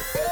Yeah.